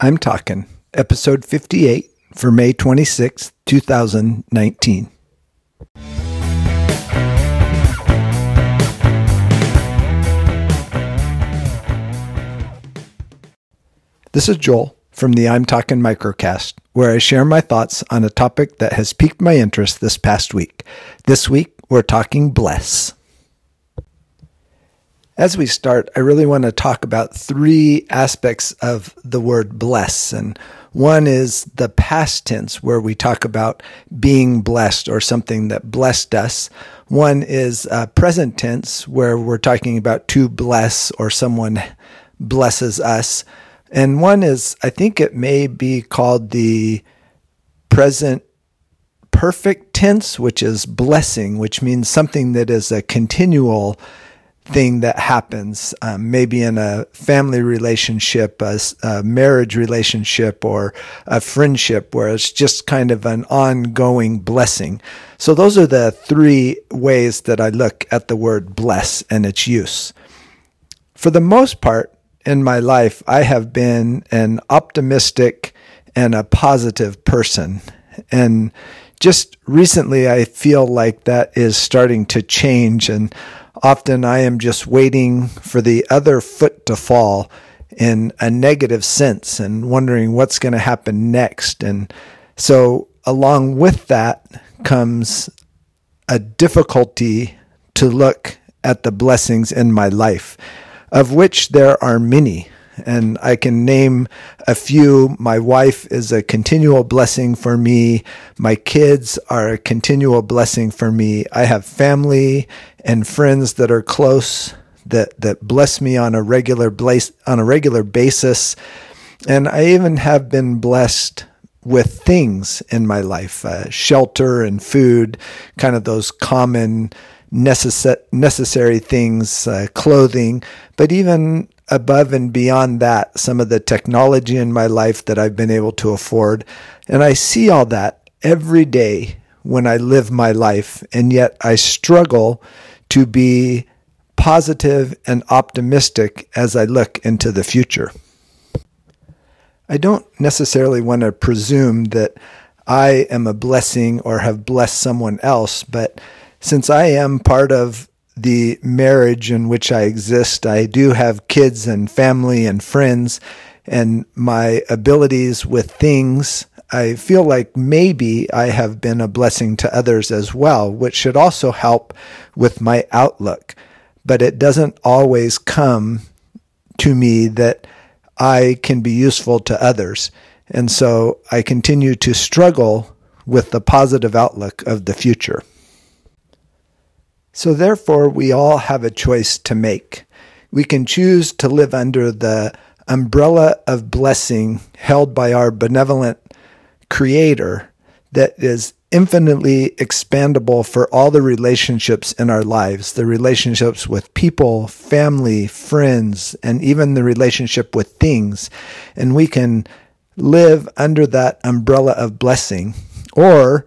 I'm Talking, episode 58 for May 26, 2019. This is Joel from the I'm Talking Microcast, where I share my thoughts on a topic that has piqued my interest this past week. This week, we're talking bless. As we start, I really want to talk about three aspects of the word bless. And one is the past tense, where we talk about being blessed or something that blessed us. One is uh, present tense, where we're talking about to bless or someone blesses us. And one is, I think it may be called the present perfect tense, which is blessing, which means something that is a continual thing that happens, um, maybe in a family relationship, a, a, marriage relationship, or a friendship, where it's just kind of an ongoing blessing. So, those are the three ways that I look at the word bless and its use. For the most part in my life, I have been an optimistic and a positive person. And just recently, I feel like that is starting to change. And Often I am just waiting for the other foot to fall in a negative sense and wondering what's going to happen next. And so, along with that comes a difficulty to look at the blessings in my life, of which there are many and I can name a few. My wife is a continual blessing for me. My kids are a continual blessing for me. I have family and friends that are close that that bless me on a regular place on a regular basis. And I even have been blessed with things in my life, uh, shelter and food, kind of those common necess- necessary things, uh, clothing, but even above and beyond that, some of the technology in my life that I've been able to afford. And I see all that every day when I live my life. And yet I struggle to be positive and optimistic as I look into the future. I don't necessarily want to presume that I am a blessing or have blessed someone else, but since I am part of the marriage in which I exist. I do have kids and family and friends, and my abilities with things. I feel like maybe I have been a blessing to others as well, which should also help with my outlook. But it doesn't always come to me that I can be useful to others. And so I continue to struggle with the positive outlook of the future. So, therefore, we all have a choice to make. We can choose to live under the umbrella of blessing held by our benevolent Creator that is infinitely expandable for all the relationships in our lives the relationships with people, family, friends, and even the relationship with things. And we can live under that umbrella of blessing, or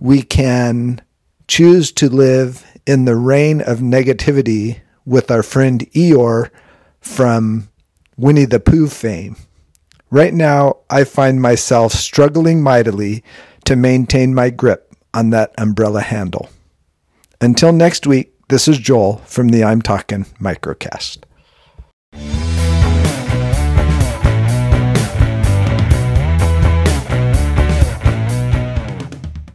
we can choose to live in the rain of negativity with our friend Eeyore from Winnie the Pooh fame. Right now, I find myself struggling mightily to maintain my grip on that umbrella handle. Until next week, this is Joel from the I'm Talking Microcast.